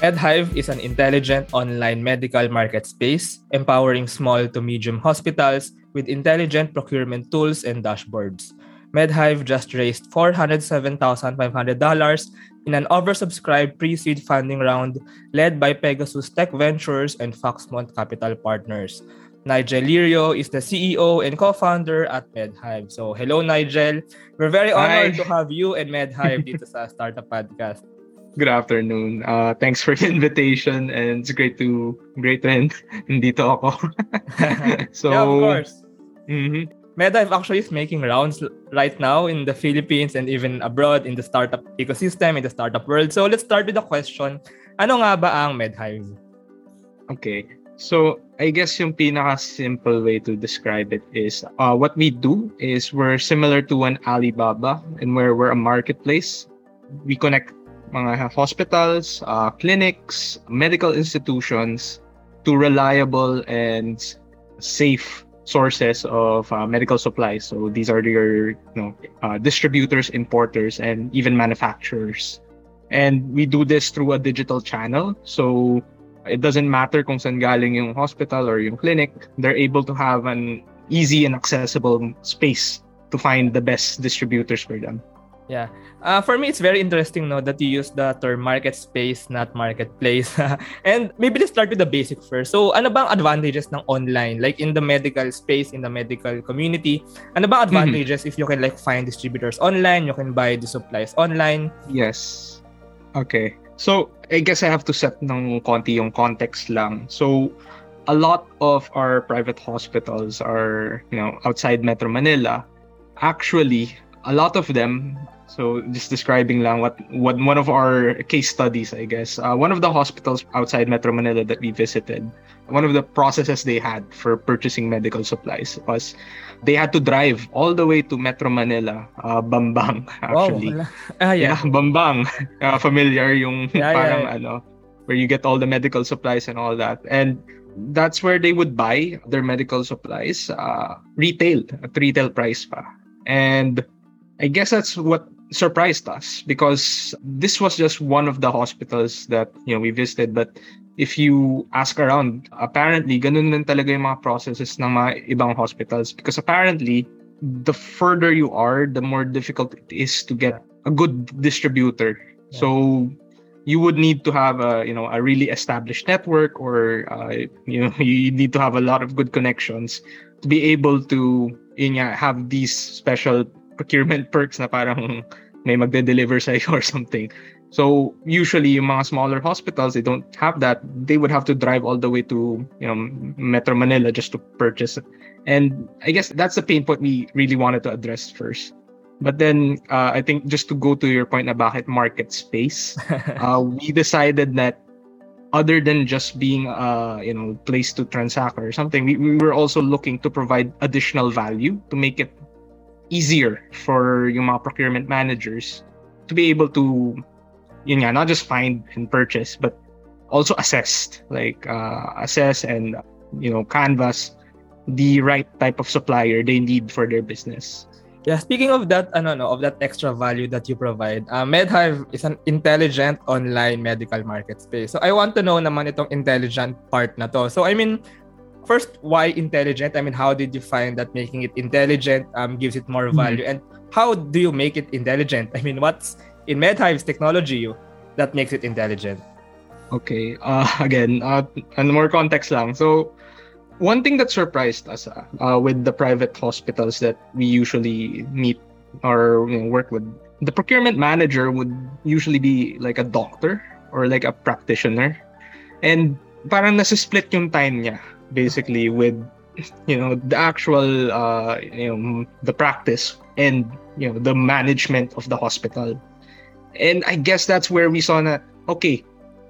MedHive is an intelligent online medical market space empowering small to medium hospitals with intelligent procurement tools and dashboards. MedHive just raised $407,500 in an oversubscribed pre-seed funding round led by Pegasus Tech Ventures and Foxmont Capital Partners. Nigel Lirio is the CEO and co-founder at MedHive. So, hello Nigel. We're very honored Hi. to have you and MedHive dito sa Startup Podcast. Good afternoon. Uh, thanks for the invitation, and it's great to great to dito ako. so, yeah, of course. Mm-hmm. Actually is making rounds right now in the Philippines and even abroad in the startup ecosystem, in the startup world. So let's start with the question, ano nga ba ang MedHive? Okay. So, I guess yung pinaka-simple way to describe it is uh, what we do is we're similar to an Alibaba and where we're a marketplace. We connect mga hospitals, uh, clinics, medical institutions to reliable and safe sources of uh, medical supplies. So these are your you know uh, distributors, importers, and even manufacturers. And we do this through a digital channel. So it doesn't matter kung saan galing yung hospital or yung clinic. They're able to have an easy and accessible space to find the best distributors for them. Yeah. Uh, for me, it's very interesting no, that you use the term market space, not marketplace. and maybe let's start with the basic first. So, ano bang advantages ng online? Like in the medical space, in the medical community, ano bang mm-hmm. advantages mm-hmm. if you can like find distributors online, you can buy the supplies online? Yes. Okay. So, I guess I have to set ng konti yung context lang. So, a lot of our private hospitals are, you know, outside Metro Manila. Actually, a lot of them so just describing lang what, what one of our case studies, I guess. Uh, one of the hospitals outside Metro Manila that we visited, one of the processes they had for purchasing medical supplies was they had to drive all the way to Metro Manila, uh, Bambang actually. Wow. Ah, yeah. yeah, Bambang. Uh, familiar yung yeah, parang yeah, yeah. ano where you get all the medical supplies and all that. And that's where they would buy their medical supplies uh, retail at retail price pa. And I guess that's what surprised us because this was just one of the hospitals that you know we visited but if you ask around apparently ganun din talaga yung mga processes ng mga ibang hospitals because apparently the further you are the more difficult it is to get a good distributor yeah. so you would need to have a you know a really established network or uh, you know you need to have a lot of good connections to be able to yun nga, have these special procurement perks na parang may magde-deliver sa or something. So usually yung mga smaller hospitals they don't have that. They would have to drive all the way to, you know, Metro Manila just to purchase it. And I guess that's the pain point we really wanted to address first. But then uh, I think just to go to your point na bakit market space, uh, we decided that other than just being a you know place to transact or something, we, we were also looking to provide additional value to make it easier for yung mga procurement managers to be able to yun nga, not just find and purchase but also assess like uh, assess and you know canvas the right type of supplier they need for their business. Yeah speaking of that ano no of that extra value that you provide uh, medhive is an intelligent online medical market space. So i want to know naman itong intelligent part na to. So i mean first, why intelligent? I mean, how did you find that making it intelligent um, gives it more value? Mm-hmm. And how do you make it intelligent? I mean, what's in MedHive's technology that makes it intelligent? Okay. Uh, again, uh, and more context lang. So, one thing that surprised us uh, uh, with the private hospitals that we usually meet or you know, work with, the procurement manager would usually be like a doctor or like a practitioner. And parang nasa split yung time niya basically with you know the actual uh, you know the practice and you know the management of the hospital. And i guess that's where we saw that okay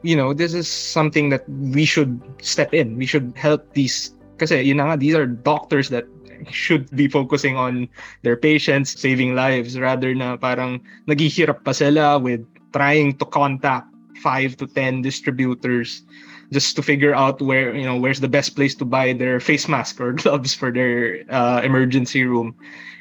you know this is something that we should step in. We should help these because you know these are doctors that should be focusing on their patients saving lives rather na parang naghihirap pa sila with trying to contact 5 to 10 distributors just to figure out where you know where's the best place to buy their face mask or gloves for their uh, emergency room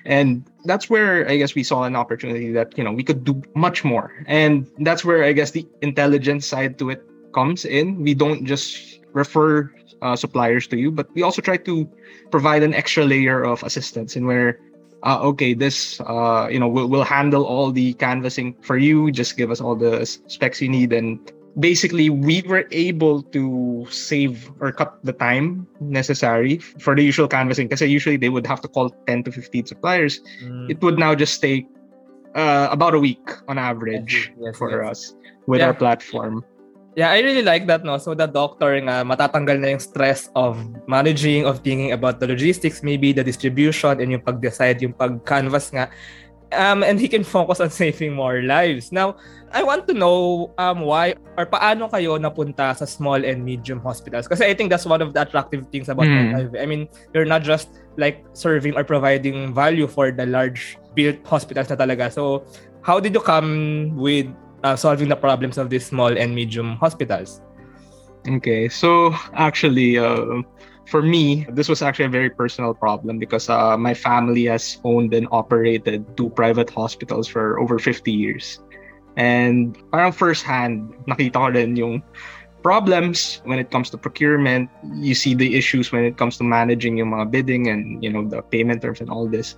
and that's where i guess we saw an opportunity that you know we could do much more and that's where i guess the intelligence side to it comes in, we don't just refer uh, suppliers to you, but we also try to provide an extra layer of assistance in where, uh, okay, this, uh, you know, we'll, we'll handle all the canvassing for you. Just give us all the specs you need. And basically, we were able to save or cut the time necessary for the usual canvassing. Because usually they would have to call 10 to 15 suppliers. Mm. It would now just take uh, about a week on average yes, yes, for yes. us with yeah. our platform. Yeah, I really like that, no? So the doctor nga, matatanggal na yung stress of managing, of thinking about the logistics, maybe the distribution, and yung pag-decide, yung pag-canvas nga. Um, and he can focus on saving more lives. Now, I want to know um, why or paano kayo napunta sa small and medium hospitals. Kasi I think that's one of the attractive things about mm. I mean, you're not just like serving or providing value for the large built hospitals na talaga. So, how did you come with uh, solving the problems of these small and medium hospitals? Okay, so actually, uh, for me, this was actually a very personal problem because uh, my family has owned and operated two private hospitals for over 50 years. And parang firsthand, nakita ko rin yung problems when it comes to procurement. You see the issues when it comes to managing yung mga bidding and, you know, the payment terms and all this.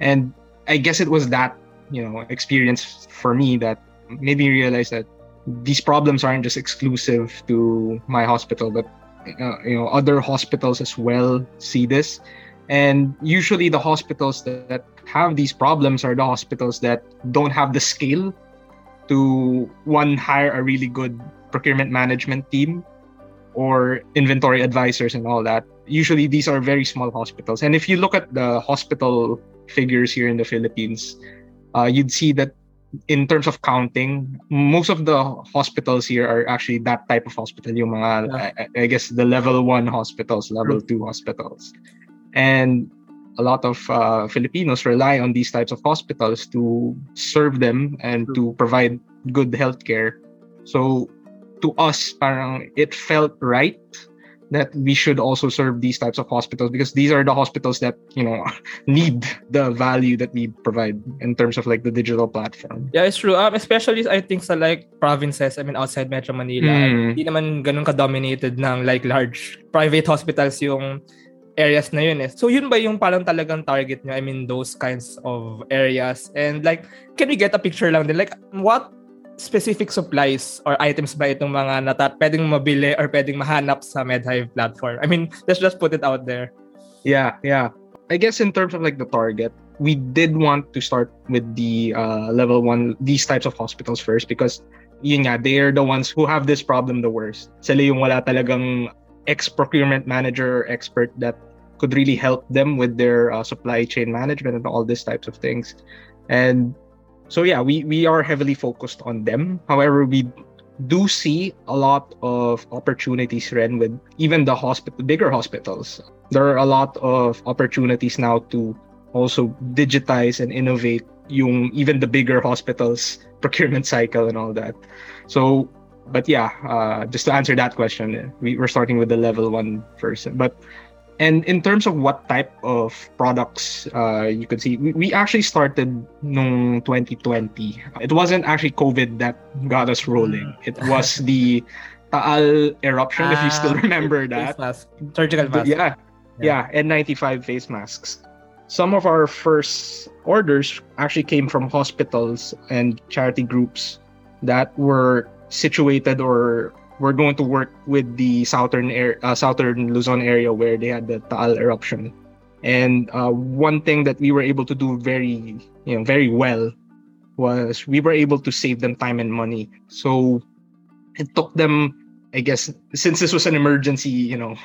And I guess it was that, you know, experience for me that made me realize that these problems aren't just exclusive to my hospital, but uh, you know other hospitals as well see this. And usually, the hospitals that, have these problems are the hospitals that don't have the scale to one hire a really good procurement management team or inventory advisors and all that. Usually, these are very small hospitals. And if you look at the hospital figures here in the Philippines, uh, you'd see that in terms of counting, most of the hospitals here are actually that type of hospital. Yung mga, yeah. I, I, guess, the level one hospitals, level True. two hospitals. And a lot of uh, Filipinos rely on these types of hospitals to serve them and True. to provide good healthcare. So to us, parang it felt right that we should also serve these types of hospitals because these are the hospitals that you know need the value that we provide in terms of like the digital platform. Yeah, it's true. Um, especially I think sa like provinces, I mean outside Metro Manila, mm. hindi naman ganun ka-dominated ng like large private hospitals yung areas na yun eh. So yun ba yung parang talagang target nyo? I mean those kinds of areas and like can we get a picture lang din like what specific supplies or items ba itong mga nata pwedeng mabili or pwedeng mahanap sa MedHive platform? I mean, let's just put it out there. Yeah, yeah. I guess in terms of like the target, we did want to start with the uh, level one, these types of hospitals first because yun nga, they are the ones who have this problem the worst. Sila yung wala talagang ex-procurement manager expert that could really help them with their uh, supply chain management and all these types of things. And so yeah, we we are heavily focused on them. However, we do see a lot of opportunities ren with even the hospital bigger hospitals. There are a lot of opportunities now to also digitize and innovate yung even the bigger hospitals procurement cycle and all that. So but yeah, uh, just to answer that question, we, we're starting with the level one first. But and in terms of what type of products uh, you could see, we, we actually started nung 2020. It wasn't actually COVID that got us rolling. Mm. It was the Taal eruption, ah, if you still ah, remember that. Mask. Surgical mask. Yeah, yeah, yeah, N95 face masks. Some of our first orders actually came from hospitals and charity groups that were situated or we're going to work with the southern air, uh, southern Luzon area where they had the Taal eruption. And uh, one thing that we were able to do very, you know, very well was we were able to save them time and money. So it took them I guess since this was an emergency, you know,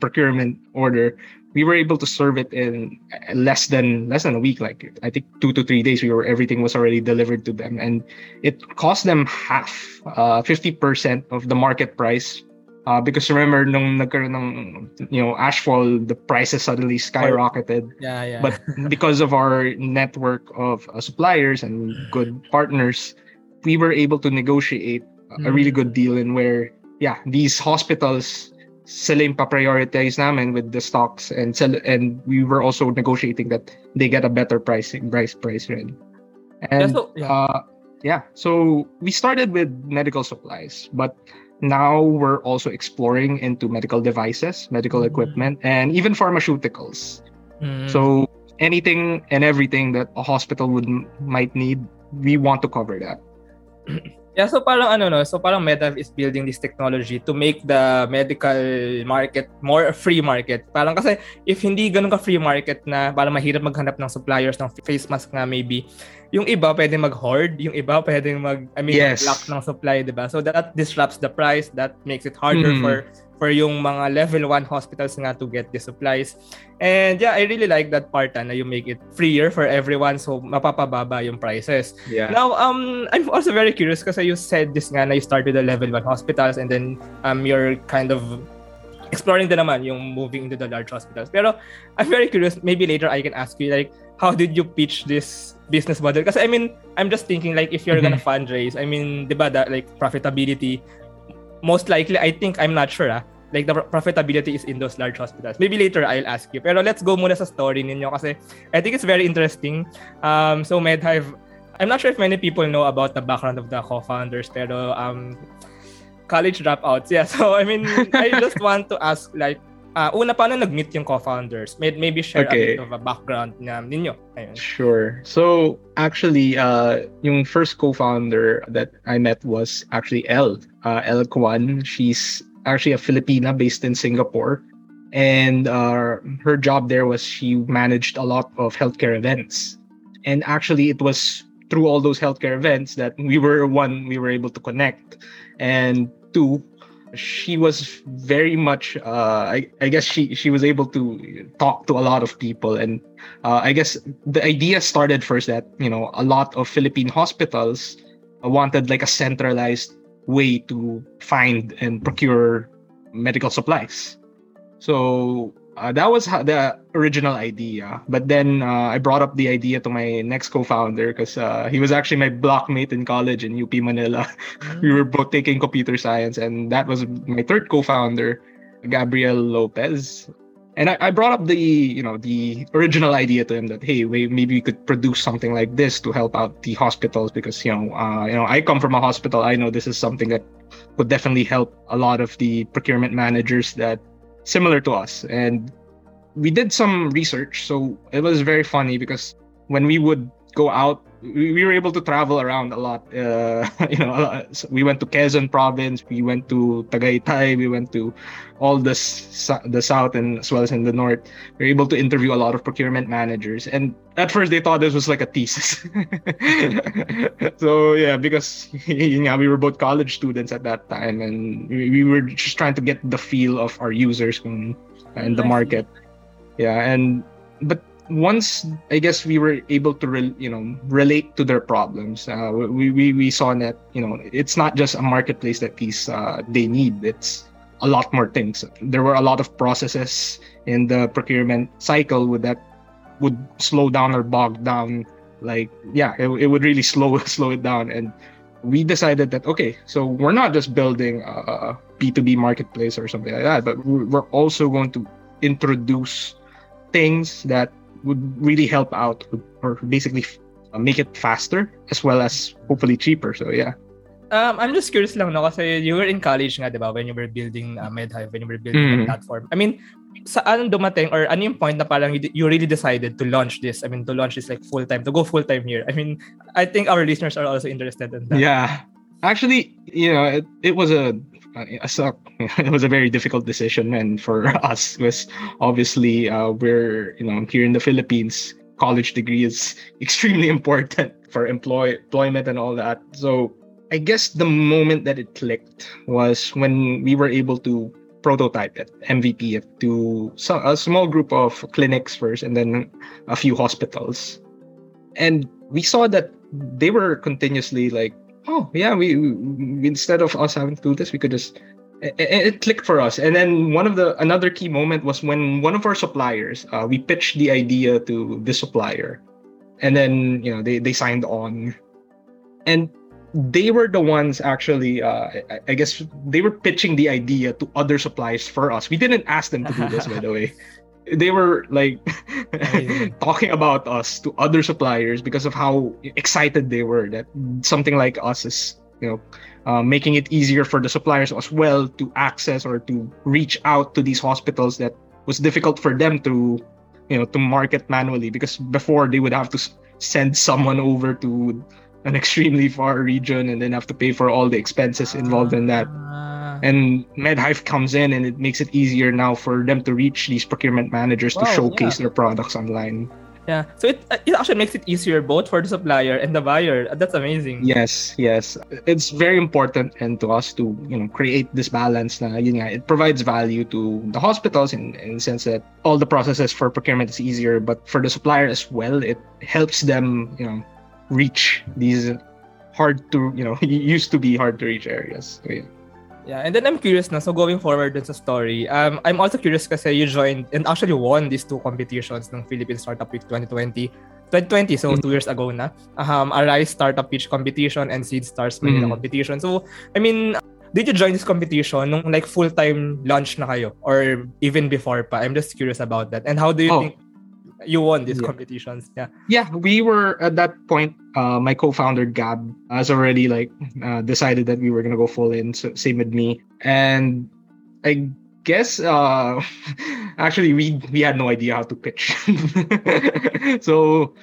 procurement order, we were able to serve it in less than less than a week. Like I think two to three days, we were everything was already delivered to them, and it cost them half, uh, fifty uh, percent of the market price. Uh, because remember, nung nagkaroon ng you know ashfall, the prices suddenly skyrocketed. Yeah, yeah. But because of our network of uh, suppliers and good partners, we were able to negotiate a really mm. good deal in where yeah, these hospitals sila yung pa-prioritize namin with the stocks and sell, and we were also negotiating that they get a better pricing price price rin. And yeah, so, yeah. Uh, yeah, so we started with medical supplies, but now we're also exploring into medical devices, medical Mm. equipment, and even pharmaceuticals. Mm. So anything and everything that a hospital would might need, we want to cover that. Yeah, so parang ano no, so parang Medhive is building this technology to make the medical market more free market. Parang kasi if hindi ganun ka free market na parang mahirap maghanap ng suppliers ng face mask nga maybe, yung iba pwedeng mag-hoard, yung iba pwedeng mag I mean Yes. mag-lock ng supply, 'di ba? So that disrupts the price, that makes it harder Mhm. for for yung mga level 1 hospitals nga to get the supplies. And yeah, I really like that part ah, na you make it freer for everyone so mapapababa yung prices. Yeah. Now, um, I'm also very curious kasi you said this nga na you started the level 1 hospitals and then um, you're kind of exploring din naman yung moving into the large hospitals. Pero I'm very curious, maybe later I can ask you like, how did you pitch this business model? Kasi I mean, I'm just thinking like if you're gonna fundraise, I mean, di ba that like profitability, most likely, I think, I'm not sure ah, like the pro- profitability is in those large hospitals. Maybe later I'll ask you. Pero let's go muna sa story ninyo kasi I think it's very interesting. Um, so Medhive, I'm not sure if many people know about the background of the co-founders, pero um, college dropouts. Yeah, so I mean, I just want to ask like, uh, una paano nag-meet yung co-founders? May- Maybe share Okay. a bit of a background na ninyo. Ayun. Sure. So actually, uh, yung first co-founder that I met was actually Elle. Uh, Elle Kwan. She's actually a Filipina based in Singapore, and uh, her job there was she managed a lot of healthcare events. And actually, it was through all those healthcare events that we were one we were able to connect, and two she was very much uh, I, I guess she she was able to talk to a lot of people and uh, I guess the idea started first that you know a lot of Philippine hospitals wanted like a centralized way to find and procure medical supplies. So uh, that was the original idea. But then uh, I brought up the idea to my next co-founder because uh, he was actually my blockmate in college in UP Manila. we were both taking computer science, and that was my third co-founder, Gabriel Lopez. And I, I brought up the you know the original idea to him that hey maybe we could produce something like this to help out the hospitals because you know uh, you know I come from a hospital I know this is something that would definitely help a lot of the procurement managers that similar to us. And we did some research so it was very funny because when we would go out we, we were able to travel around a lot uh, you know a lot- so we went to Quezon province we went to Tagaytay we went to all the the south and as well as in the north. We were able to interview a lot of procurement managers. And at first they thought this was like a thesis. So yeah because yun nga, we were both college students at that time and we, we were just trying to get the feel of our users kung, and the market. Yeah and but once i guess we were able to re- you know relate to their problems uh, we, we we saw that you know it's not just a marketplace that these uh, they need it's a lot more things. There were a lot of processes in the procurement cycle that would slow down or bog down like yeah it, it would really slow slow it down. And we decided that okay so we're not just building a b2b marketplace or something like that but we're also going to introduce things that would really help out or basically uh, make it faster as well as hopefully cheaper so yeah Um, I'm just curious lang, no? Kasi you were in college nga, di ba? When you were building uh, MedHive, when you were building the Mm. platform. I mean, saan dumating or ano yung point na parang you, you really decided to launch this? I mean, to launch this like full-time, to go full-time here. I mean, I think our listeners are also interested in that. Yeah, actually, you know, it, it was a. It was a very difficult decision, and for us, was obviously uh, we're you know here in the Philippines, college degree is extremely important for employ employment and all that. So I guess the moment that it clicked was when we were able to prototype it, MVP it to so, a small group of clinics first, and then a few hospitals, and we saw that they were continuously like oh yeah we, we instead of us having to do this we could just it, it clicked for us. And then one of the another key moment was when one of our suppliers uh, we pitched the idea to the supplier. And then you know they, they signed on. And they were the ones actually uh, I, I guess they were pitching the idea to other suppliers for us. We didn't ask them to do this by the way they were like talking about us to other suppliers because of how excited they were that something like us is you know, uh, making it easier for the suppliers as well to access or to reach out to these hospitals that was difficult for them to, you know, to market manually because before they would have to send someone over to an extremely far region and then have to pay for all the expenses involved in that. And MedHive comes in and it makes it easier now for them to reach these procurement managers to Wow, showcase their products online. Yeah. So it uh, it actually makes it easier both for the supplier and the buyer. That's amazing. Yes, yes. It's very important and to us to, you know, create this balance na yun nga, it provides value to the hospitals in, in the sense that all the processes for procurement is easier, but for the supplier as well, it helps them, you know, reach these hard to, you know, used to be hard to reach areas. So, yeah. Yeah, and then I'm curious na, so going forward dun sa story, um, I'm also curious kasi you joined and actually won these two competitions ng Philippine Startup Week 2020. 2020, so Mhm. two years ago na. Um, Arise Startup Pitch Competition and Seed Stars Manila Mhm. Competition. So, I mean, did you join this competition nung like full-time launch na kayo? Or even before pa? I'm just curious about that. And how do you Oh. think you won these Yeah. competitions? Yeah. yeah we were at that point uh my co-founder gab has already like uh, decided that we were gonna go full in so same with me and i guess uh actually we we had no idea how to pitch so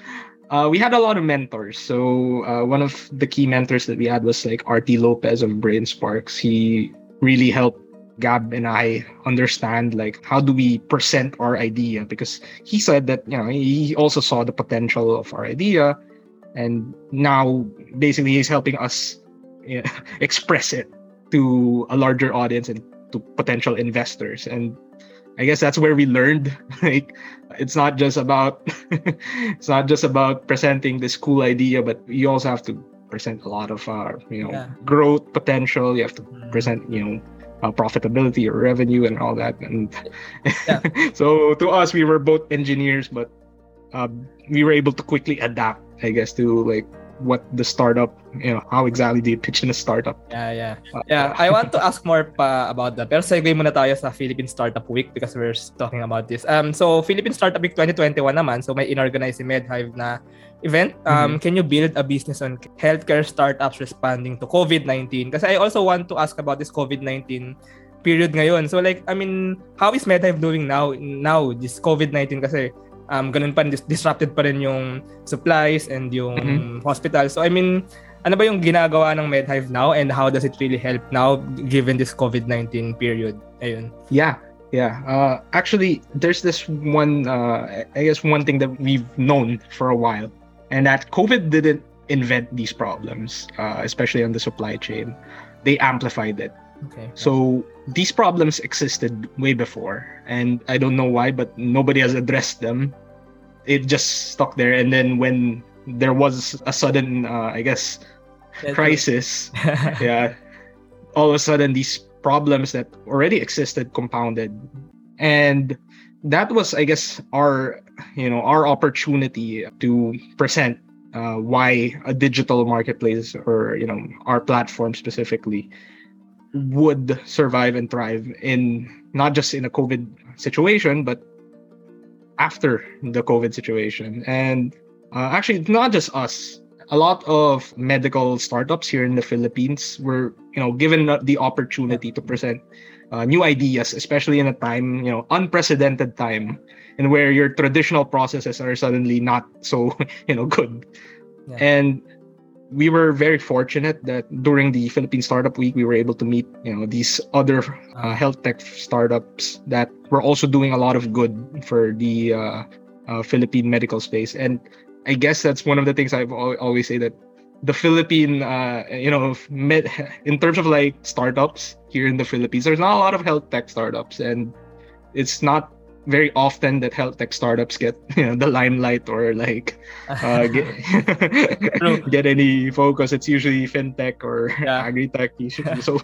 uh, we had a lot of mentors so uh, one of the key mentors that we had was like rt lopez of Brainsparks he really helped Gab and I understand like how do we present our idea? Because he said that you know he also saw the potential of our idea and now basically he's helping us you know, express it to a larger audience and to potential investors. And I guess that's where we learned like it's not just about it's not just about presenting this cool idea but you also have to present a lot of our you know Yeah. growth potential. You have to mm-hmm. present you know uh, profitability or revenue and all that and Yeah. so to us we were both engineers but uh, we were able to quickly adapt i guess to like what the startup you know how exactly do you pitch in a startup Yeah, yeah. Uh, Yeah, I want to ask more pa about that. Pero segue muna tayo sa Philippine Startup Week because we're talking about this. Um, so Philippine Startup Week 2021 naman, so may inorganize si MedHive na event. Um, Can you build a business on healthcare startups responding to COVID-19? Kasi I also want to ask about this COVID-19 period ngayon. So like, I mean, how is MedHive doing now? Now, this COVID-19 kasi um, ganun pa, dis- disrupted pa rin yung supplies and yung Mhm. hospital. So I mean, ano ba yung ginagawa ng MedHive now and how does it really help now given this COVID-19 period? Ayun. yeah yeah uh, actually there's this one uh, i guess one thing that we've known for a while and that covid didn't invent these problems uh, especially on the supply chain they amplified it Okay. So these problems existed way before, and I don't know why, but nobody has addressed them. It just stuck there, and then when there was a sudden, uh, I guess, crisis, yeah, all of a sudden these problems that already existed compounded, and that was, I guess, our, you know, our opportunity to present uh, why a digital marketplace or you know our platform specifically would survive and thrive in not just in a COVID situation, but after the COVID situation. And uh, actually, not just us. A lot of medical startups here in the Philippines were, you know, given the opportunity to present uh, new ideas, especially in a time, you know, unprecedented time, and where your traditional processes are suddenly not so, you know, good. Yeah. And we were very fortunate that during the Philippine Startup Week, we were able to meet, you know, these other uh, health tech startups that were also doing a lot of good for the uh, uh, Philippine medical space. And I guess that's one of the things I've always say that the Philippine, uh, you know, in terms of like startups here in the Philippines, there's not a lot of health tech startups, and it's not very often that health tech startups get you know the limelight or like uh, get, get any focus. It's usually fintech or Yeah. agri-tech usually. So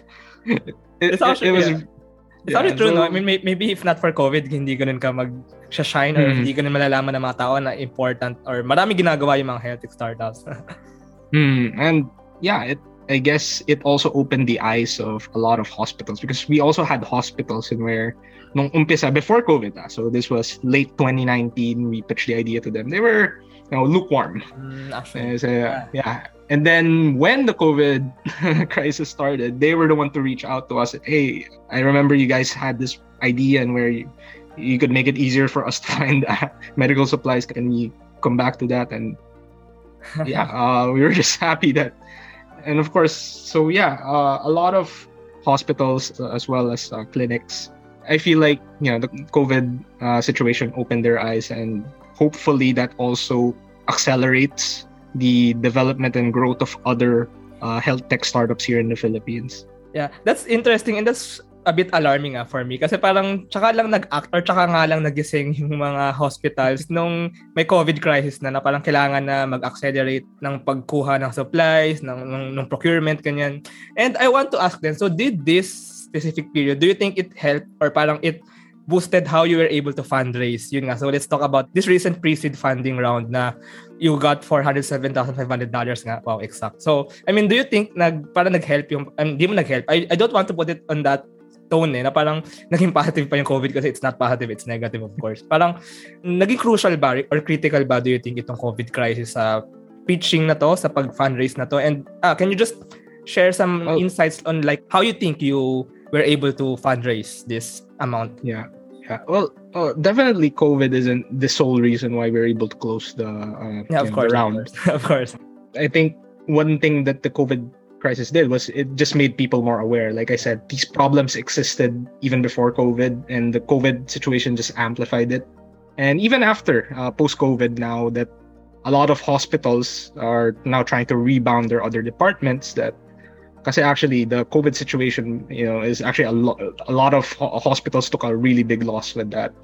it, it, It's actually- it was yeah. It's actually true, so- no? I mean, maybe if not for COVID, hindi ganun ka mag-shine or Mhm. hindi ganun malalaman ng mga tao na important or marami ginagawa yung mga health tech startups. Hmm, and yeah, it I guess it also opened the eyes of a lot of hospitals because we also had hospitals in where nung umpisa before COVID, ah, so this was late 2019, we pitched the idea to them. They were you know lukewarm. Mm. Uh, so, Yeah. yeah. And then when the COVID crisis started, they were the one to reach out to us. Hey, I remember you guys had this idea and where you, you could make it easier for us to find uh, medical supplies. Can we come back to that? And yeah, uh, we were just happy that, and of course, so yeah, uh, a lot of hospitals uh, as well as uh, clinics. I feel like you know the COVID uh, situation opened their eyes, and hopefully that also accelerates the development and growth of other uh, health tech startups here in the Philippines. Yeah, that's interesting and that's a bit alarming ah for me kasi parang tsaka lang nag-act or tsaka nga lang nagising yung mga hospitals nung may COVID crisis na na parang kailangan na mag-accelerate ng pagkuha ng supplies, ng, ng, ng procurement, ganyan. And I want to ask them, so did this specific period, do you think it helped or parang it boosted how you were able to fundraise. Yun nga. So let's talk about this recent pre-seed funding round na you got $407,500 nga. Wow, exact. So, I mean, do you think nag, para nag-help yung, um, di mo nag-help? I, I don't want to put it on that tone eh, na parang naging positive pa yung COVID kasi it's not positive, it's negative of course. Parang naging crucial ba or critical ba do you think itong COVID crisis sa pitching na to, sa pag-fundraise na to? And ah, can you just share some oh. insights on like how you think you were able to fundraise this amount. Yeah. Yeah. Well, uh, definitely COVID isn't the sole reason why we're able to close the uh, yeah, of course, round. Of course. I think one thing that the COVID crisis did was it just made people more aware. Like I said, these problems existed even before COVID, and the COVID situation just amplified it. And even after uh, post COVID, now that a lot of hospitals are now trying to rebound their other departments that because actually the COVID situation, you know, is actually a lot. A lot of hospitals took a really big loss with that.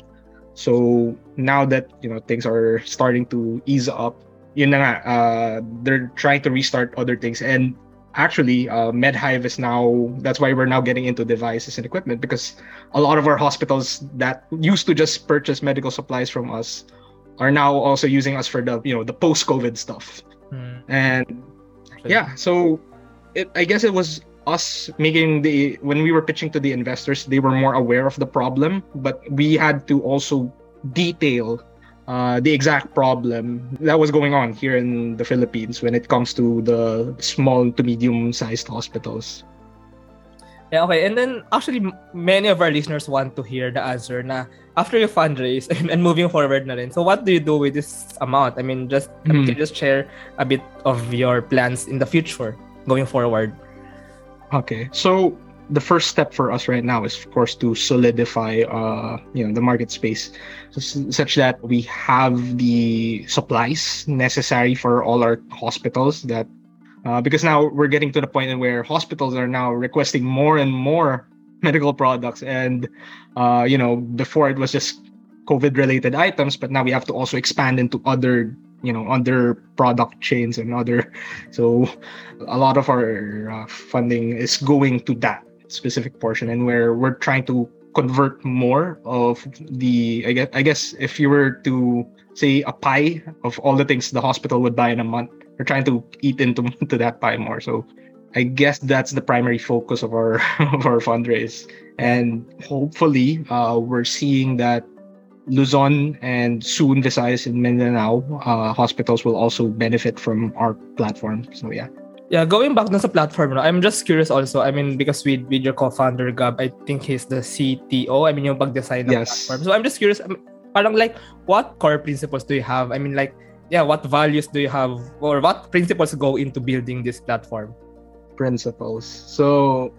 So now that you know things are starting to ease up, yun na nga, uh, they're trying to restart other things. And actually, uh, MedHive is now. That's why we're now getting into devices and equipment because a lot of our hospitals that used to just purchase medical supplies from us are now also using us for the you know the post-COVID stuff. Hmm. And yeah, so it, I guess it was us making the when we were pitching to the investors, they were more aware of the problem, but we had to also detail uh, the exact problem that was going on here in the Philippines when it comes to the small to medium sized hospitals. Yeah, okay. And then actually many of our listeners want to hear the answer na after you fundraise and, and moving forward na rin. So what do you do with this amount? I mean, just. I mean, can you just share a bit of your plans in the future? going forward? Okay, so the first step for us right now is of course to solidify uh you know the market space such that we have the supplies necessary for all our hospitals that uh, because now we're getting to the point where hospitals are now requesting more and more medical products and uh you know before it was just covid related items but now we have to also expand into other you know other product chains and other so a lot of our uh, funding is going to that specific portion and where we're trying to convert more of the I guess I guess if you were to say a pie of all the things the hospital would buy in a month we're trying to eat into to that pie more so I guess that's the primary focus of our of our fundraise and hopefully uh, we're seeing that Luzon and soon Visayas and Mindanao uh, hospitals will also benefit from our platform. So yeah. Yeah, going back to the platform, no, I'm just curious also. I mean, because with, with your co-founder Gab, I think he's the CTO. I mean, yung pag-design ng yes. platform. So I'm just curious, um, parang like, what core principles do you have? I mean, like, yeah, what values do you have, or what principles go into building this platform? Principles. So,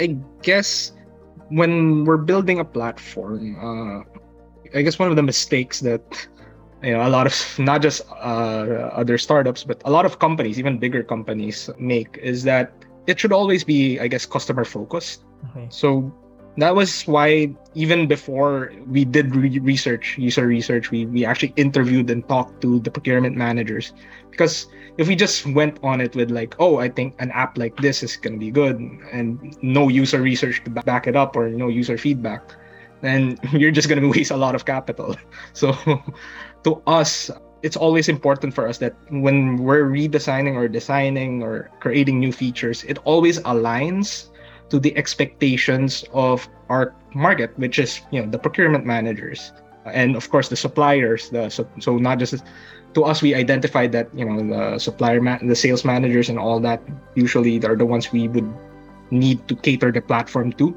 I guess when we're building a platform, uh, I guess one of the mistakes that you know a lot of not just uh, other startups but a lot of companies even bigger companies make is that it should always be i guess customer focused okay. so that was why even before we did re- research user research we, we actually interviewed and talked to the procurement managers because if we just went on it with like oh i think an app like this is going to be good and no user research to back it up or no user feedback then you're just going to waste a lot of capital. So to us, it's always important for us that when we're redesigning or designing or creating new features, it always aligns to the expectations of our market, which is you know the procurement managers. and of course the suppliers. The so, so not just to us, we identified that you know the supplier, ma- the sales managers, and all that usually are the ones we would need to cater the platform to,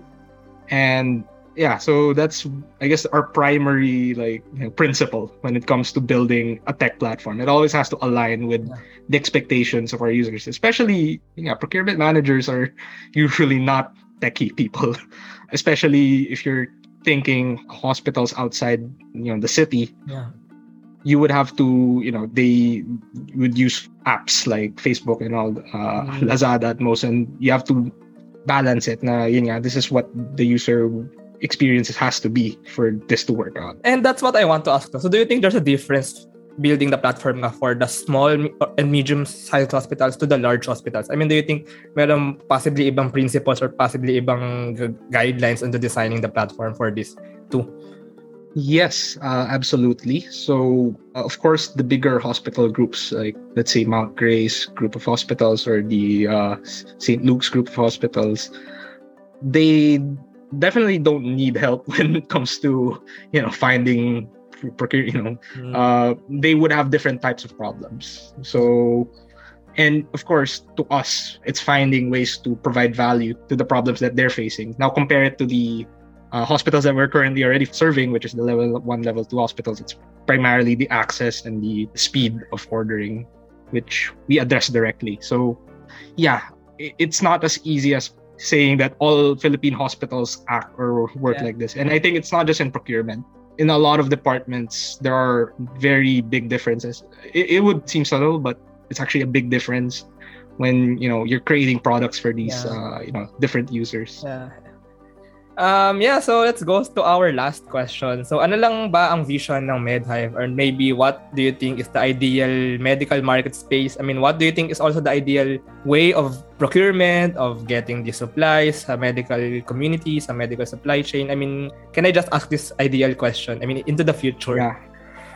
and yeah so that's i guess our primary like you know, principle when it comes to building a tech platform it always has to align with yeah. the expectations of our users especially yeah procurement managers are usually not techie people especially if you're thinking hospitals outside you know the city yeah you would have to you know they would use apps like facebook and all uh, mm-hmm. lazada at most and you have to balance it na yun nga, this is what the user experiences has to be for this to work out. And that's what I want to ask. So do you think there's a difference building the platform for the small and medium-sized hospitals to the large hospitals? I mean, do you think meron possibly ibang principles or possibly ibang guidelines into designing the platform for this too? Yes, uh, absolutely. So, uh, of course, the bigger hospital groups, like let's say Mount Grace Group of Hospitals or the uh, St. Luke's Group of Hospitals, they definitely don't need help when it comes to you know finding procure you know mm. uh, they would have different types of problems. So and of course to us it's finding ways to provide value to the problems that they're facing. Now compare it to the uh, hospitals that we're currently already serving which is the level one level two hospitals. It's primarily the access and the speed of ordering which we address directly. So yeah it's not as easy as saying that all Philippine hospitals act or work yeah. like this. And I think it's not just in procurement. In a lot of departments, there are very big differences. It, it would seem subtle, but it's actually a big difference when you know you're creating products for these yeah. uh, you know different users. Yeah. Um, yeah, so let's go to our last question. So ano lang ba ang vision ng MedHive? Or maybe what do you think is the ideal medical market space? I mean, what do you think is also the ideal way of procurement, of getting the supplies sa medical community, sa medical supply chain? I mean, can I just ask this ideal question? I mean, into the future. Yeah,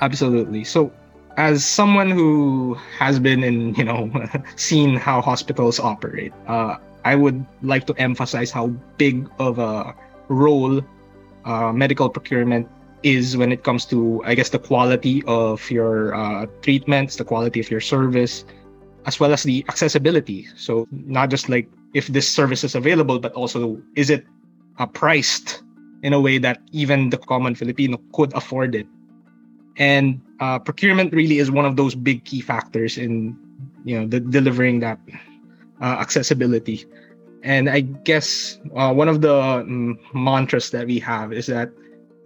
absolutely. So as someone who has been in, you know, seen how hospitals operate, uh, I would like to emphasize how big of a role uh, medical procurement is when it comes to, I guess, the quality of your uh, treatments, the quality of your service, as well as the accessibility. So, not just like if this service is available, but also is it uh, priced in a way that even the common Filipino could afford it. And uh, procurement really is one of those big key factors in, you know, the, delivering that uh, accessibility. And I guess uh, one of the um, mantras that we have is that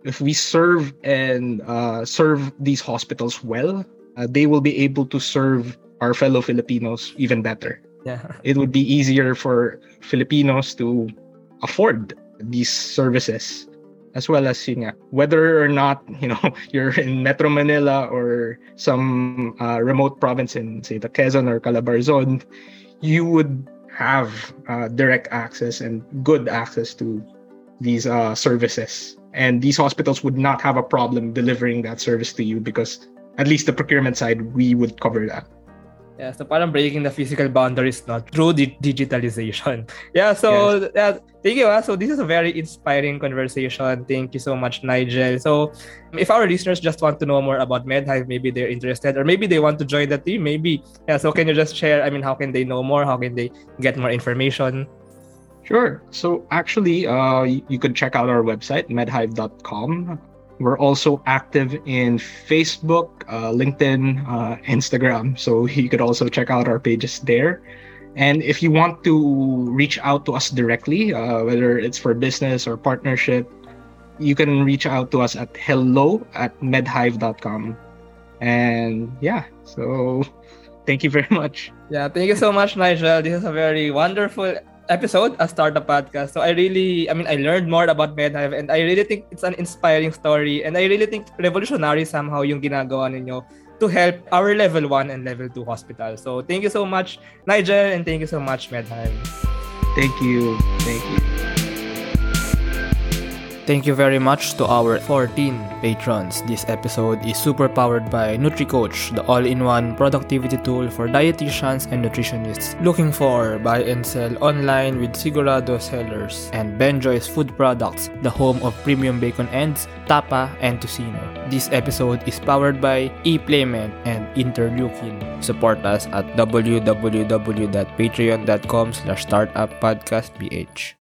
if we serve and uh, serve these hospitals well, uh, they will be able to serve our fellow Filipinos even better. Yeah. It would be easier for Filipinos to afford these services as well as you know, whether or not you know you're in Metro Manila or some uh, remote province in say the Quezon or Calabarzon, you would have uh, direct access and good access to these uh, services. And these hospitals would not have a problem delivering that service to you because at least the procurement side, we would cover that. Yeah, so parang breaking the physical boundaries not through di- digitalization. Yeah, so yes. yeah, thank you. Ah. So this is a very inspiring conversation. Thank you so much, Nigel. So if our listeners just want to know more about MedHive, maybe they're interested or maybe they want to join the team, maybe. Yeah, so can you just share, I mean, how can they know more? How can they get more information? Sure. So actually, uh, you can check out our website, medhive.com. We're also active in Facebook, uh, LinkedIn, uh, Instagram. So you could also check out our pages there. And if you want to reach out to us directly, uh, whether it's for business or partnership, you can reach out to us at hello at medhive.com. And yeah, so thank you very much. Yeah, thank you so much, Nigel. This is a very wonderful episode, a startup podcast. So I really, I mean, I learned more about MedHive and I really think it's an inspiring story and I really think revolutionary somehow yung ginagawa ninyo to help our level 1 and level 2 hospitals. So thank you so much, Nigel, and thank you so much, MedHive. Thank you. Thank you. Thank you very much to our 14 patrons. This episode is super powered by NutriCoach, the all-in-one productivity tool for dietitians and nutritionists looking for buy and sell online with Sigurado sellers, and Benjoy's Food Products, the home of premium bacon ends, tapa, and tocino. This episode is powered by ePlayment and Interleukin. Support us at www.patreon.com slash startuppodcastph.